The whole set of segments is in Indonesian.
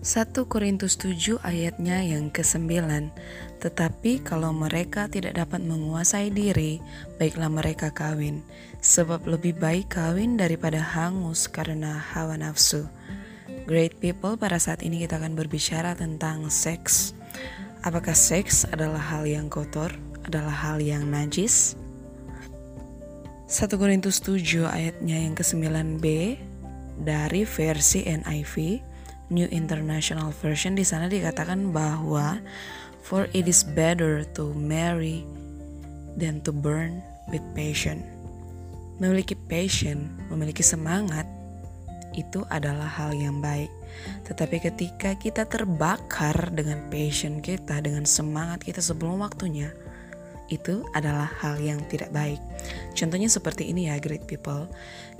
1 Korintus 7 ayatnya yang ke-9 Tetapi kalau mereka tidak dapat menguasai diri Baiklah mereka kawin Sebab lebih baik kawin daripada hangus karena hawa nafsu Great people pada saat ini kita akan berbicara tentang seks Apakah seks adalah hal yang kotor? Adalah hal yang najis? 1 Korintus 7 ayatnya yang ke-9b dari versi NIV New International Version di sana dikatakan bahwa for it is better to marry than to burn with passion. Memiliki passion, memiliki semangat itu adalah hal yang baik. Tetapi ketika kita terbakar dengan passion kita, dengan semangat kita sebelum waktunya, itu adalah hal yang tidak baik. Contohnya seperti ini ya great people.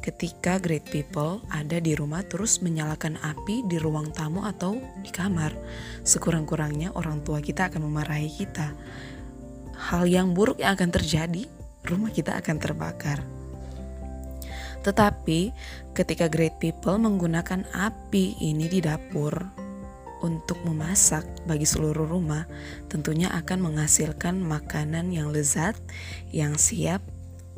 Ketika great people ada di rumah terus menyalakan api di ruang tamu atau di kamar. Sekurang-kurangnya orang tua kita akan memarahi kita. Hal yang buruk yang akan terjadi, rumah kita akan terbakar. Tetapi ketika great people menggunakan api ini di dapur, untuk memasak bagi seluruh rumah tentunya akan menghasilkan makanan yang lezat yang siap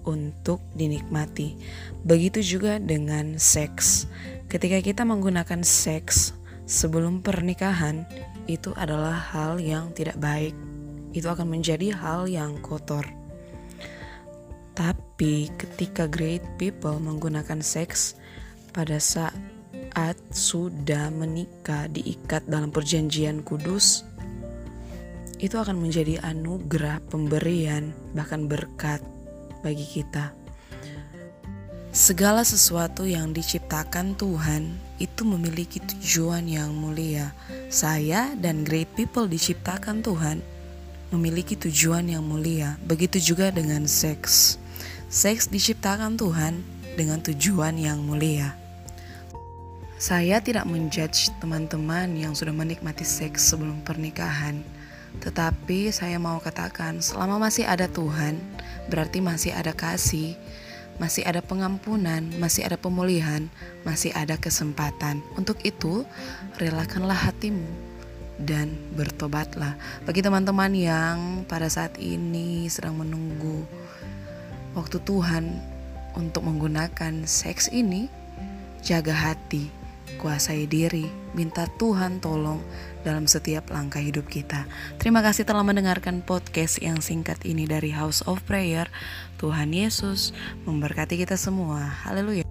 untuk dinikmati. Begitu juga dengan seks. Ketika kita menggunakan seks sebelum pernikahan, itu adalah hal yang tidak baik. Itu akan menjadi hal yang kotor. Tapi ketika great people menggunakan seks pada saat sudah menikah diikat dalam perjanjian kudus, itu akan menjadi anugerah pemberian, bahkan berkat bagi kita. Segala sesuatu yang diciptakan Tuhan itu memiliki tujuan yang mulia. Saya dan great people diciptakan Tuhan memiliki tujuan yang mulia. Begitu juga dengan seks. Seks diciptakan Tuhan dengan tujuan yang mulia. Saya tidak menjudge teman-teman yang sudah menikmati seks sebelum pernikahan. Tetapi saya mau katakan, selama masih ada Tuhan, berarti masih ada kasih, masih ada pengampunan, masih ada pemulihan, masih ada kesempatan. Untuk itu, relakanlah hatimu dan bertobatlah. Bagi teman-teman yang pada saat ini sedang menunggu waktu Tuhan untuk menggunakan seks ini, jaga hati kuasai diri, minta Tuhan tolong dalam setiap langkah hidup kita. Terima kasih telah mendengarkan podcast yang singkat ini dari House of Prayer. Tuhan Yesus memberkati kita semua. Haleluya.